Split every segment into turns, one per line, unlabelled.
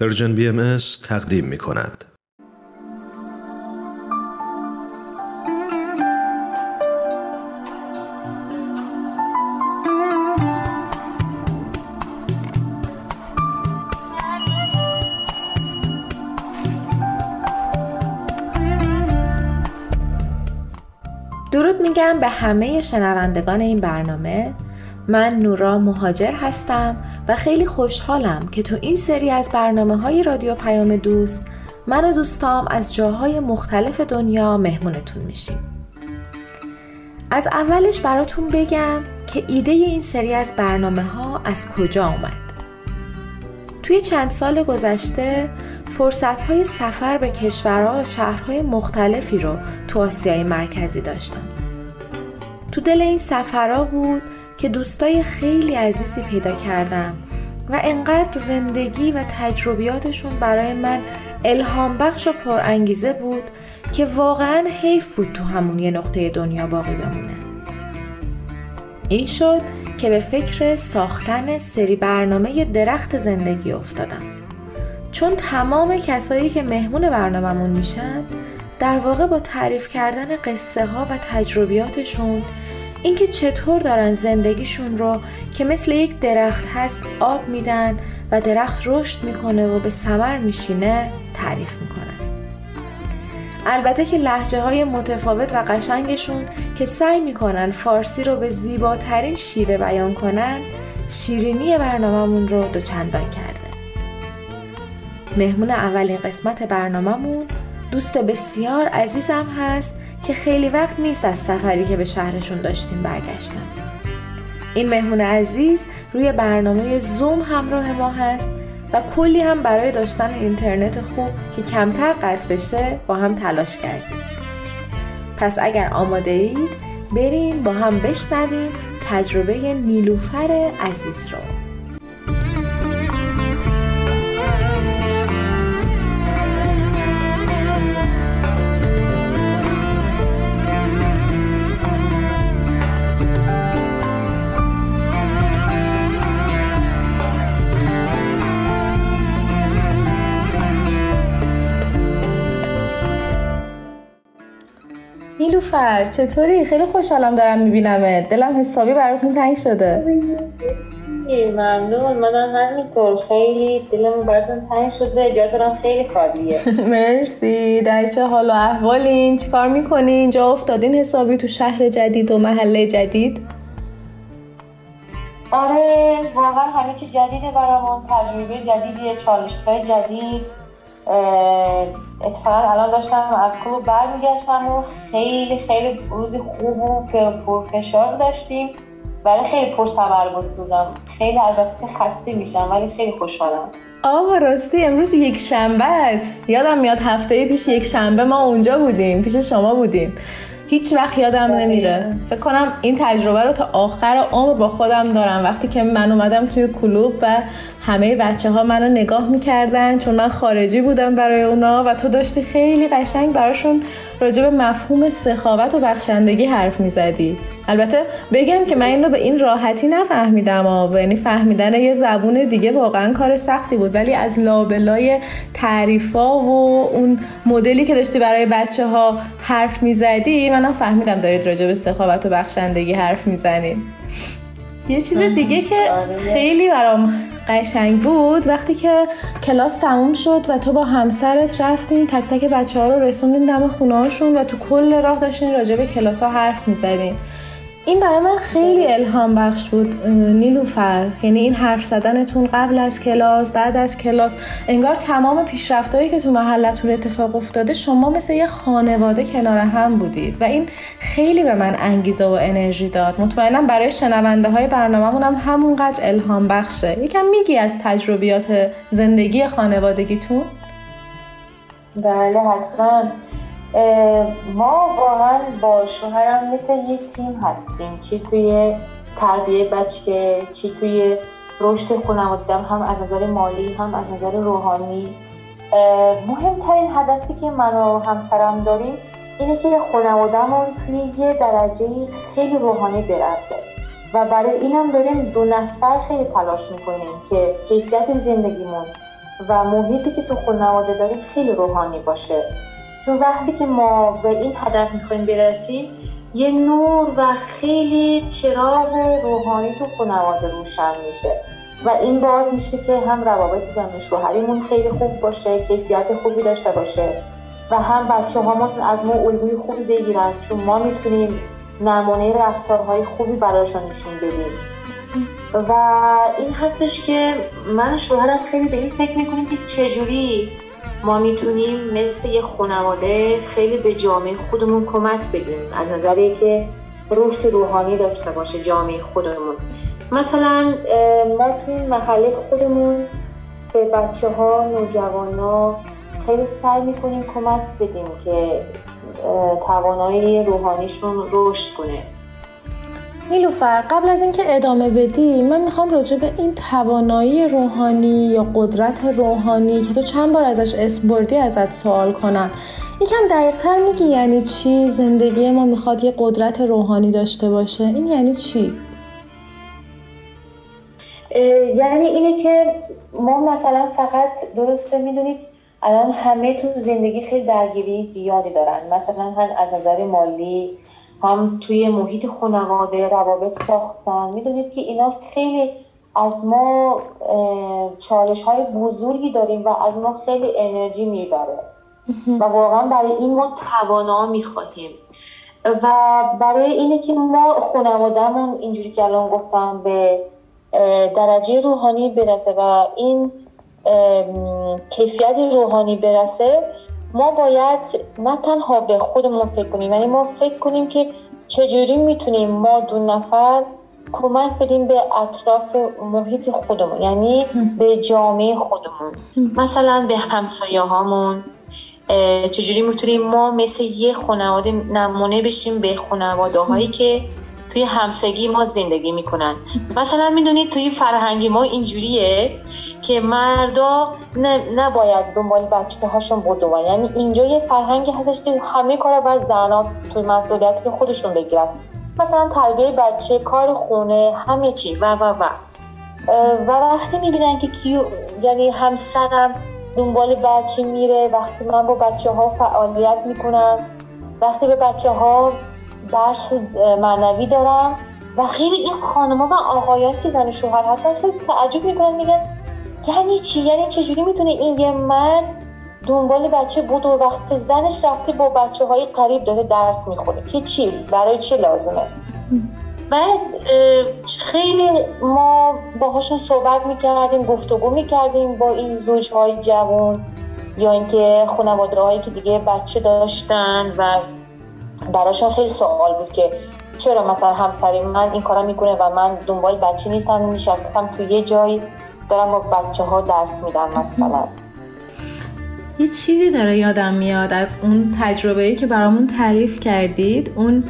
پرژن بی ام تقدیم می کند.
درود میگم به همه شنوندگان این برنامه من نورا مهاجر هستم و خیلی خوشحالم که تو این سری از برنامه های رادیو پیام دوست من و دوستام از جاهای مختلف دنیا مهمونتون میشیم. از اولش براتون بگم که ایده این سری از برنامه ها از کجا آمد توی چند سال گذشته فرصت های سفر به کشورها و شهرهای مختلفی رو تو آسیای مرکزی داشتم. تو دل این سفرها بود که دوستای خیلی عزیزی پیدا کردم و انقدر زندگی و تجربیاتشون برای من الهام بخش و پرانگیزه بود که واقعا حیف بود تو همون یه نقطه دنیا باقی بمونه. این شد که به فکر ساختن سری برنامه درخت زندگی افتادم. چون تمام کسایی که مهمون برنامهمون میشن در واقع با تعریف کردن قصه ها و تجربیاتشون اینکه چطور دارن زندگیشون رو که مثل یک درخت هست آب میدن و درخت رشد می‌کنه و به ثمر میشینه تعریف می‌کنن. البته که لحجه های متفاوت و قشنگشون که سعی می‌کنن فارسی رو به زیباترین شیوه بیان کنن شیرینی برنامهمون رو دوچندان کرده. مهمون اولین قسمت برنامهمون دوست بسیار عزیزم هست که خیلی وقت نیست از سفری که به شهرشون داشتیم برگشتن. این مهمون عزیز روی برنامه زوم همراه ما هست و کلی هم برای داشتن اینترنت خوب که کمتر قطع بشه با هم تلاش کردیم. پس اگر آماده اید بریم با هم بشنویم تجربه نیلوفر عزیز رو. نیلوفر چطوری؟ خیلی خوشحالم دارم میبینمه دلم حسابی براتون تنگ شده.
ممنون. منم همینطور. خیلی دلم براتون تنگ شده. جاتونم خیلی خالیه.
مرسی. در چه حال و احوالین؟ چیکار می‌کنین؟ جا افتادین حسابی تو شهر جدید و محله جدید؟
آره واقعا همه چی جدیده برامون. تجربه جدیدیه چالش جدید. اتفاقا الان داشتم از کلوب برمیگشتم و خیلی خیلی روزی خوب و پرفشار داشتیم. ولی خیلی پرثمر بود روزم. خیلی البته خسته میشم ولی خیلی خوشحالم.
آقا راستی امروز یک شنبه است. یادم میاد هفته پیش یک شنبه ما اونجا بودیم پیش شما بودیم. هیچ وقت یادم نمیره. فکر کنم این تجربه رو تا آخر عمر با خودم دارم. وقتی که من اومدم توی کلوب و همه بچه ها منو نگاه می‌کردن چون من خارجی بودم برای اونا و تو داشتی خیلی قشنگ براشون راجع به مفهوم سخاوت و بخشندگی حرف می‌زدی. البته بگم که من این رو به این راحتی نفهمیدم و یعنی فهمیدن یه زبون دیگه واقعا کار سختی بود. ولی از لابلای تعریفا و اون مدلی که داشتی برای بچه ها حرف می‌زدی منم فهمیدم دارید راجع به سخاوت و بخشندگی حرف می‌زنید. یه چیز دیگه که آره. خیلی برام قشنگ بود وقتی که کلاس تموم شد و تو با همسرت رفتین تک تک بچه ها رو رسوندین دم خونه و تو کل راه داشتین راجع به کلاس ها حرف می‌زدین. این برای من خیلی الهام بخش بود نیلوفر. یعنی این حرف زدنتون قبل از کلاس بعد از کلاس انگار تمام پیشرفتهایی که تو محلتون اتفاق افتاده شما مثل یه خانواده کنار هم بودید و این خیلی به من انگیزه و انرژی داد. مطمئنم برای شنونده های برنامه هم همونقدر الهام بخشه. یکم میگی از تجربیات زندگی خانوادگیتون؟
بله حتما. ما واقعا با شوهرم مثل یک تیم هستیم. چی توی تربیه بچه چی توی رشد خانوادم هم از نظر مالی هم از نظر روحانی. مهمترین هدفی که من و همسرم داریم اینه که خانوادهمون توی یه درجه خیلی روحانی برسه. و برای اینم داریم دو نفر خیلی تلاش می‌کنیم که کیفیت زندگیمون و محیطی که تو خانواده داریم خیلی روحانی باشه. چون وقتی که ما به این هدف می‌خوایم برسیم یه نور و خیلی چراغ روحانی تو خانواده روشن میشه. و این باز میشه که هم روابط زن شوهریمون خیلی خوب باشه کیفیت خوبی داشته باشه. و هم بچه هامون از ما الگوی خوبی بگیرن چون ما می‌تونیم نمونه رفتارهای خوبی براشون نشون بدیم. و این هستش که من شوهرم خیلی به این فکر می‌کنیم که چجوری ما می‌تونیم مثل یه خانواده خیلی به جامعه خودمون کمک بدیم. از نظری که رشد روحانی داشته باشه جامعه خودمون. مثلا ما توی محله خودمون به بچه ها نوجوان ها خیلی سعی می‌کنیم کمک بدیم که توانایی روحانیشون رشد کنه.
نیلوفر قبل از اینکه ادامه بدی من می‌خوام راجع به این توانایی روحانی یا قدرت روحانی که تو چند بار ازش اسم بردی ازت سوال کنم. یکم دقیقتر میگی یعنی چی؟ زندگی ما می‌خواد یه قدرت روحانی داشته باشه. این یعنی چی؟
یعنی اینه که ما مثلا فقط درسته می‌دونید الان همه تو زندگی خیلی درگیری زیادی دارن. مثلا هم از نظر مالی هم توی محیط خانواده روابط ساختن. می‌دونید که اینا خیلی از ما چالش های بزرگی داریم و از ما خیلی انرژی می‌بره. و واقعا برای این ما توانا می‌خواهیم و برای اینه که ما خانوادهمون اینجوری که الان گفتم به درجه روحانی برسه و این کیفیت روحانی برسه ما باید نه تنها به خودمون فکر کنیم یعنی ما فکر کنیم که چجوری می‌تونیم ما دو نفر کمک بدیم به اطراف محیط خودمون یعنی به جامعه خودمون. مثلا به همسایه هامون چجوری می‌تونیم ما مثل یه خانواده نمونه بشیم به خانواده هایی که توی همسگی ما زندگی می‌کنن. مثلا می‌دونید توی فرهنگی ما اینجوریه که مردا نباید دنبال بچه هاشون بدون یعنی اینجا یه فرهنگی هستش که همه کار باید زنها توی مسئولیت خودشون بگیرن. مثلا تربیه بچه کار خونه همه چی. و و و. و وقتی می‌بینن که کیو یعنی همسرم دنبال بچه میره وقتی من با بچه ها فعالیت می‌کنم وقتی به بچه ها درس معنوی دارم و خیلی این خانما و آقایان که زن شوهر هستن خیلی تعجب می‌کنن میگن یعنی چی؟ یعنی چجوری می‌تونه این یه مرد دنبال بچه بود و وقت زنش رفته با بچه های قریب داره درس می‌خونه؟ که چی؟ برای چی لازمه؟ بعد خیلی ما باهاشون صحبت می‌کردیم گفتگو می‌کردیم با این زوجهای جوان یا اینکه خانواده هایی که دیگه بچه داشتن و براشون خیلی سوال بود که چرا مثلا همسری من این کارا می‌کنه و من دنبال بچه نیستم نشستم تو یه جایی دارم با بچه ها درس میدم مثلا.
یه چیزی داره یادم میاد از اون تجربه که برامون تعریف کردید. اون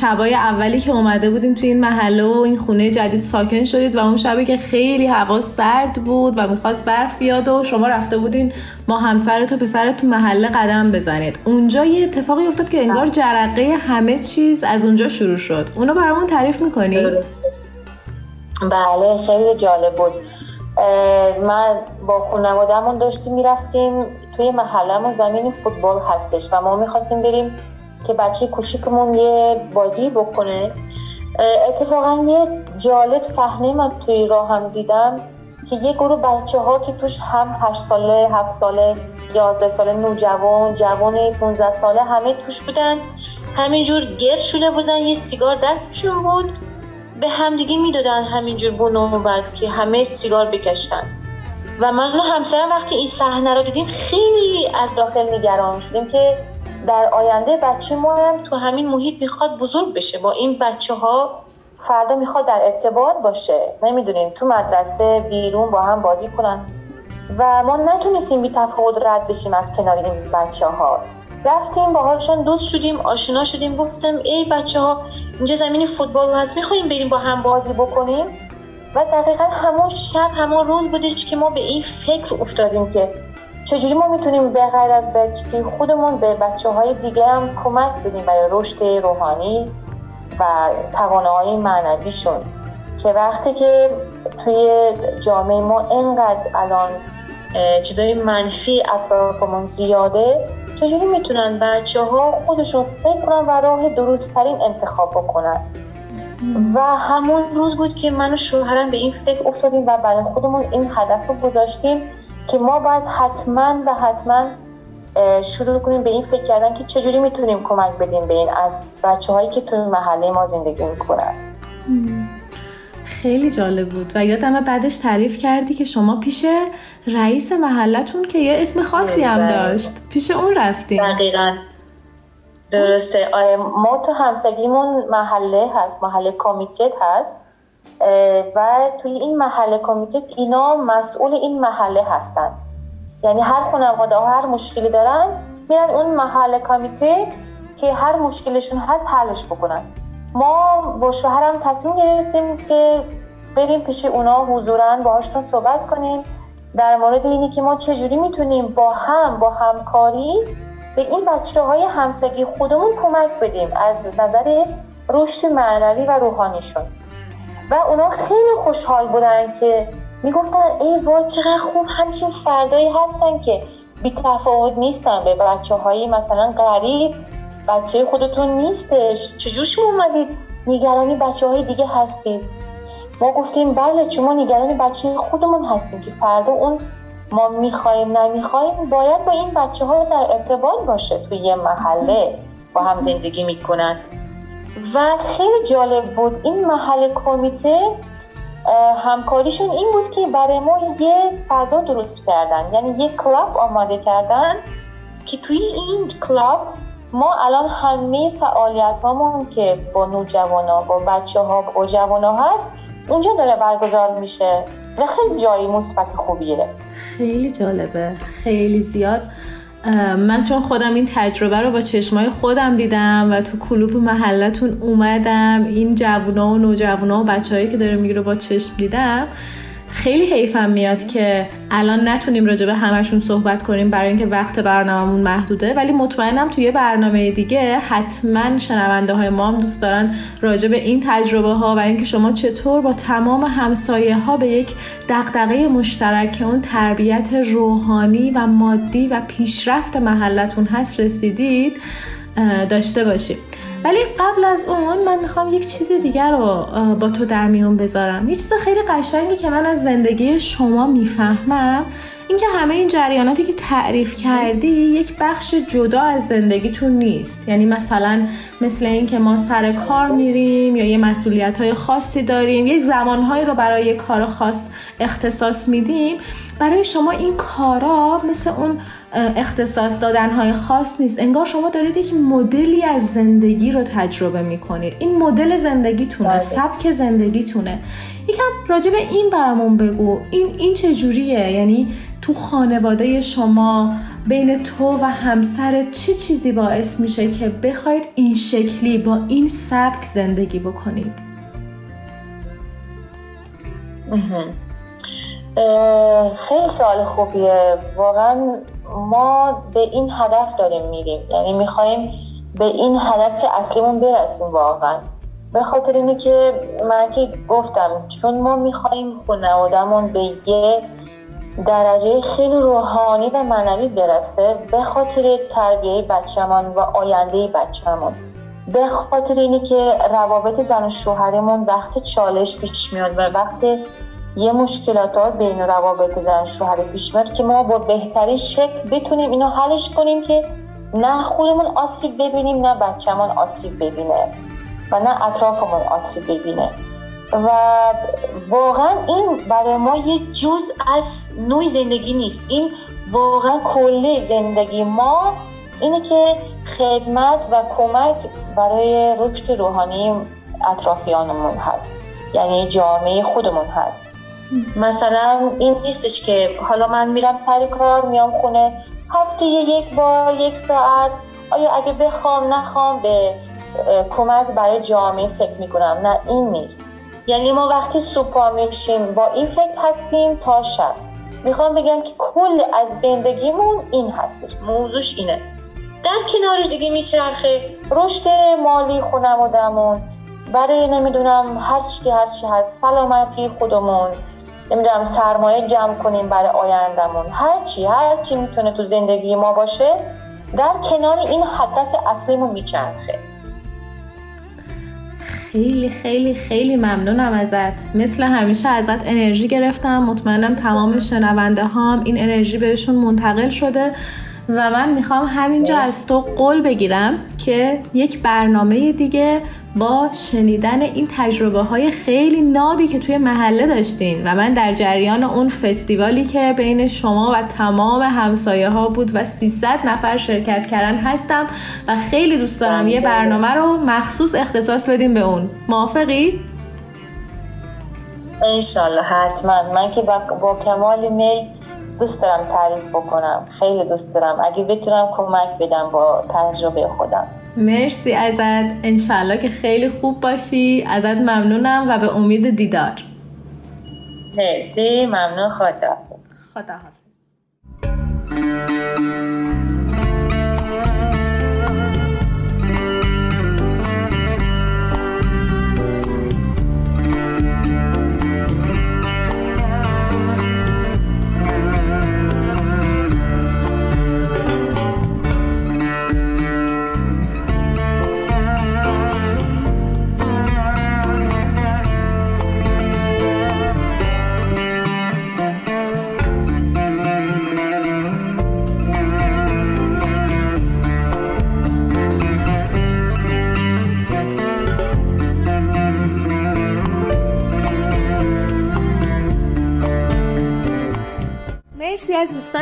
شبای اولی که اومده بودیم توی این محله و این خونه جدید ساکن شدید و اون شبی که خیلی هوا سرد بود و می‌خواست برف بیاد و شما رفته بودین ما همسرت و پسرت تو محله قدم بزنید. اونجا یه اتفاقی افتاد که انگار جرقه همه چیز از اونجا شروع شد. اونو برامون تعریف می‌کنی؟
بله خیلی جالب بود. من با خانوادهمون داشتیم می‌رفتیم توی محلهمون زمین فوتبال هستش و ما می‌خواستیم بریم که بچه کوچیکمون یه بازی بکنه. اتفاقا یه جالب صحنه من توی راه هم دیدم که یه گروه بچه ها که توش هم 8 ساله 7 ساله 11 ساله نوجوان جوان 15 ساله همه توش بودن. همینجور گرد شده بودن یه سیگار دستشون بود. به همدیگه می‌دادن همینجور بونو بعد که همه سیگار بکشتن و من و همسرم وقتی این صحنه رو دیدیم خیلی از داخل نگران شدیم که در آینده بچه ما هم تو همین محیط می‌خواد بزرگ بشه. با این بچه ها فردا می‌خواد در ارتباط باشه. نمی‌دونیم تو مدرسه بیرون با هم بازی کنن. و ما نتونستیم بی تفاوت رد بشیم از کنار این بچه ها رفتیم باهاشون دوست شدیم آشنا شدیم. گفتم ای بچه ها اینجا زمین فوتبال هست می‌خوایم بریم با هم بازی بکنیم؟ و دقیقا همون شب همون روز بودش که ما به این فکر افتادیم که چجوری ما می‌تونیم به غیر از بچگی خودمون به بچه های دیگه هم کمک بدیم برای رشد روحانی و توانایی معنویشون؟ که وقتی که توی جامعه ما اینقدر الان چیزای منفی اطرافمون زیاده چجوری می‌تونن بچه ها خودشون فکر کنن و راه درست ترین انتخاب بکنن؟ و همون روز بود که من و شوهرم به این فکر افتادیم و برای خودمون این هدف رو گذاشتیم که ما باید حتما و حتما شروع کنیم به این فکر کردن که چجوری می‌تونیم کمک بدیم به این بچه هایی که توی محله ما زندگی می‌کنن.
خیلی جالب بود و یادم بعدش تعریف کردی که شما پیش رئیس محلتون که یه اسم خاصی هم بله. داشت. پیش اون رفتیم
دقیقا. درسته. آره ما تو همسگیمون محله هست محله کمیتت هست. و توی این محله کمیتت اینا مسئول این محله هستن. یعنی هر خانواده هر مشکلی دارن میرن اون محله کمیته که هر مشکلشون هست حلش بکنن. ما با شوهرم تصمیم گرفتیم که بریم پیش اونا حضورا باهاشون صحبت کنیم. در مورد اینی که ما چجوری می‌تونیم با هم با همکاری به این بچه های همسگی خودمون کمک بدیم از نظر رشد معنوی و روحانیشون. و اونا خیلی خوشحال بودن که می‌گفتن ای وای چقدر خوب همچین فردایی هستن که بی تفاوت نیستن به بچه های مثلا غریب بچه خودتون نیستش. چجور شما اومدید؟ نگرانی بچه های دیگه هستید. ما گفتیم بله چون ما نگرانی بچه خودمون هستیم که فردا اون ما می‌خوایم نمی‌خوایم باید با این بچه ها در ارتباط باشه توی یه محله با هم زندگی می‌کنن. و خیلی جالب بود. این محله کمیته همکاریشون این بود که برای ما یه فضا درست کردن. یعنی یه کلاب آماده کردن که توی این کلاب ما الان همه فعالیت هامون که با نوجوان ها با بچه ها با جوان ها هست اونجا داره برگزار میشه. و خیلی جایی مثبت خوبیه.
خیلی جالبه. خیلی زیاد. من چون خودم این تجربه رو با چشمای خودم دیدم و تو کلوپ محلتون اومدم این جوونا و نوجوانا و بچههایی که داره می‌گیره با چشم دیدم خیلی حیفم میاد که الان نتونیم راجع به همشون صحبت کنیم برای اینکه وقت برنامهمون محدوده ولی مطمئنم توی برنامه دیگه حتما شنونده های ما هم دوست دارن راجع به این تجربه ها و اینکه شما چطور با تمام همسایه ها به یک دقدقه مشترک اون تربیت روحانی و مادی و پیشرفت محلتون هست رسیدید داشته باشیم ولی قبل از اون من می‌خوام یک چیز دیگر رو با تو در میون بذارم. یه چیز خیلی قشنگی که من از زندگی شما می‌فهمم اینکه همه این جریاناتی که تعریف کردی یک بخش جدا از زندگیتون نیست. یعنی مثلا مثل اینکه ما سر کار میریم یا یه مسئولیت های خاصی داریم یک زمانهایی رو برای کار خاص اختصاص میدیم. برای شما این کارا مثل اون اختصاص دادنهای خاص نیست. انگار شما دارید یک مدلی از زندگی رو تجربه می‌کنید. این مدل زندگیتونه بله. سبک زندگیتونه. یکم راجع به این برامون بگو. این این چه جوریه؟ یعنی تو خانواده شما بین تو و همسر چه چیزی باعث میشه که بخواید این شکلی با این سبک زندگی بکنید؟
خیلی سوال خوبیه. واقعا ما به این هدف داریم میریم. یعنی می‌خوایم به این هدف اصلیمون برسیم واقعا. به خاطر اینه که من که گفتم چون ما می‌خوایم خانوادهمون به یه درجه خیلی روحانی و معنوی برسه به خاطر تربیه بچه‌مون و آینده بچه‌مون. به خاطر اینه که روابط زن و شوهرمون وقت چالش پیش میاد و وقت یه مشکلات ها بین روابط زن شوهر پیش میاد که ما با بهترین شکل بتونیم اینو حلش کنیم که نه خودمون آسیب ببینیم نه بچه‌مون آسیب ببینه و نه اطرافمون آسیب ببینه. و واقعا این برای ما یه جز از نوع زندگی نیست. این واقعا کلی زندگی ما اینه که خدمت و کمک برای رشد روحانی اطرافیانمون هست. یعنی جامعه خودمون هست. مثلا این نیستش که حالا من میرم سر کار میام خونه هفته یک بار یک ساعت. آیا اگه بخوام نخوام به کمک برای جامعه فکر می‌کنم؟ نه این نیست. یعنی ما وقتی صبح میشیم با این فکر هستیم تا شب. می‌خوام بگم که کل از زندگیمون این هستش. موضوعش اینه. در کنارش دیگه میچرخه رشد مالی خونمودمون برای نمی‌دونم هر چی هر چی هست سلامتی خودمون. نمی‌دونم سرمایه جمع کنیم برای آیندهمون. هر چی می‌تونه تو زندگی ما باشه در کنار این هدف اصلیمون میچرخه.
خیلی خیلی خیلی ممنونم ازت. مثل همیشه ازت انرژی گرفتم. مطمئنم تمام شنونده هم این انرژی بهشون منتقل شده. و من می‌خوام همینجا از تو قول بگیرم که یک برنامه دیگه با شنیدن این تجربه های خیلی نابی که توی محله داشتین و من در جریان اون فستیوالی که بین شما و تمام همسایه ها بود و 300 نفر شرکت کردن هستم و خیلی دوست دارم یه برنامه رو مخصوص اختصاص بدیم به اون. موافقی؟
انشالله حتما. من که با, با کمال میل دوست دارم تعریف بکنم. خیلی دوست دارم. اگه بتونم کمک بدم با تجربه خودم.
مرسی ازت. انشالله که خیلی خوب باشی. ازت ممنونم و به امید دیدار.
مرسی. ممنون. خدا
خدا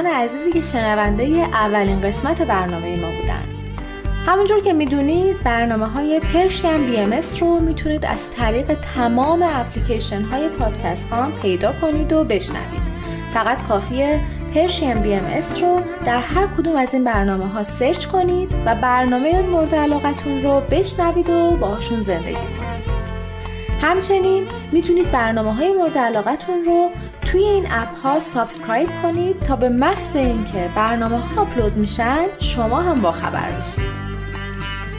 دوستان عزیزی که شنونده اولین قسمت برنامه ما بودن. همونجور که می‌دونید برنامه های Persian BM رو می‌تونید از طریق تمام اپلیکیشن های پادکست ها پیدا کنید و بشنوید. فقط کافیه Persian BM رو در هر کدوم از این برنامه ها search کنید و برنامه مورد علاقتون رو بشنوید و باشون زندگی کنید. همچنین می‌تونید برنامه های مورد علاقتون رو توی این app ها subscribe کنید تا به محض اینکه برنامه ها آپلود میشن شما هم با خبر بشید.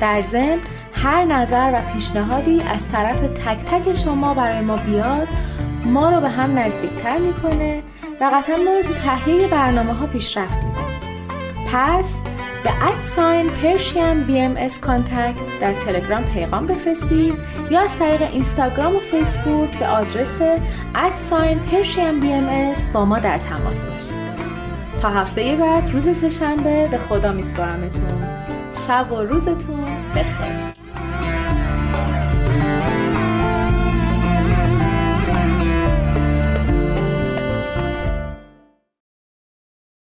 در ضمن هر نظر و پیشنهادی از طرف تک تک شما برای ما بیاد ما رو به هم نزدیکتر می‌کنه و قطعا ما رو تو تهیه برنامه ها پیشرفت میده. پس به at sign Persian BM در تلگرام پیغام بفرستید یا از طریق اینستاگرام و فیسبوک به آدرس ادساین پرشین بی ام با ما در تماس باشید. تا هفته بعد روز سهشنبه به خدا میسپارمتون. شب و روزتون بخیر.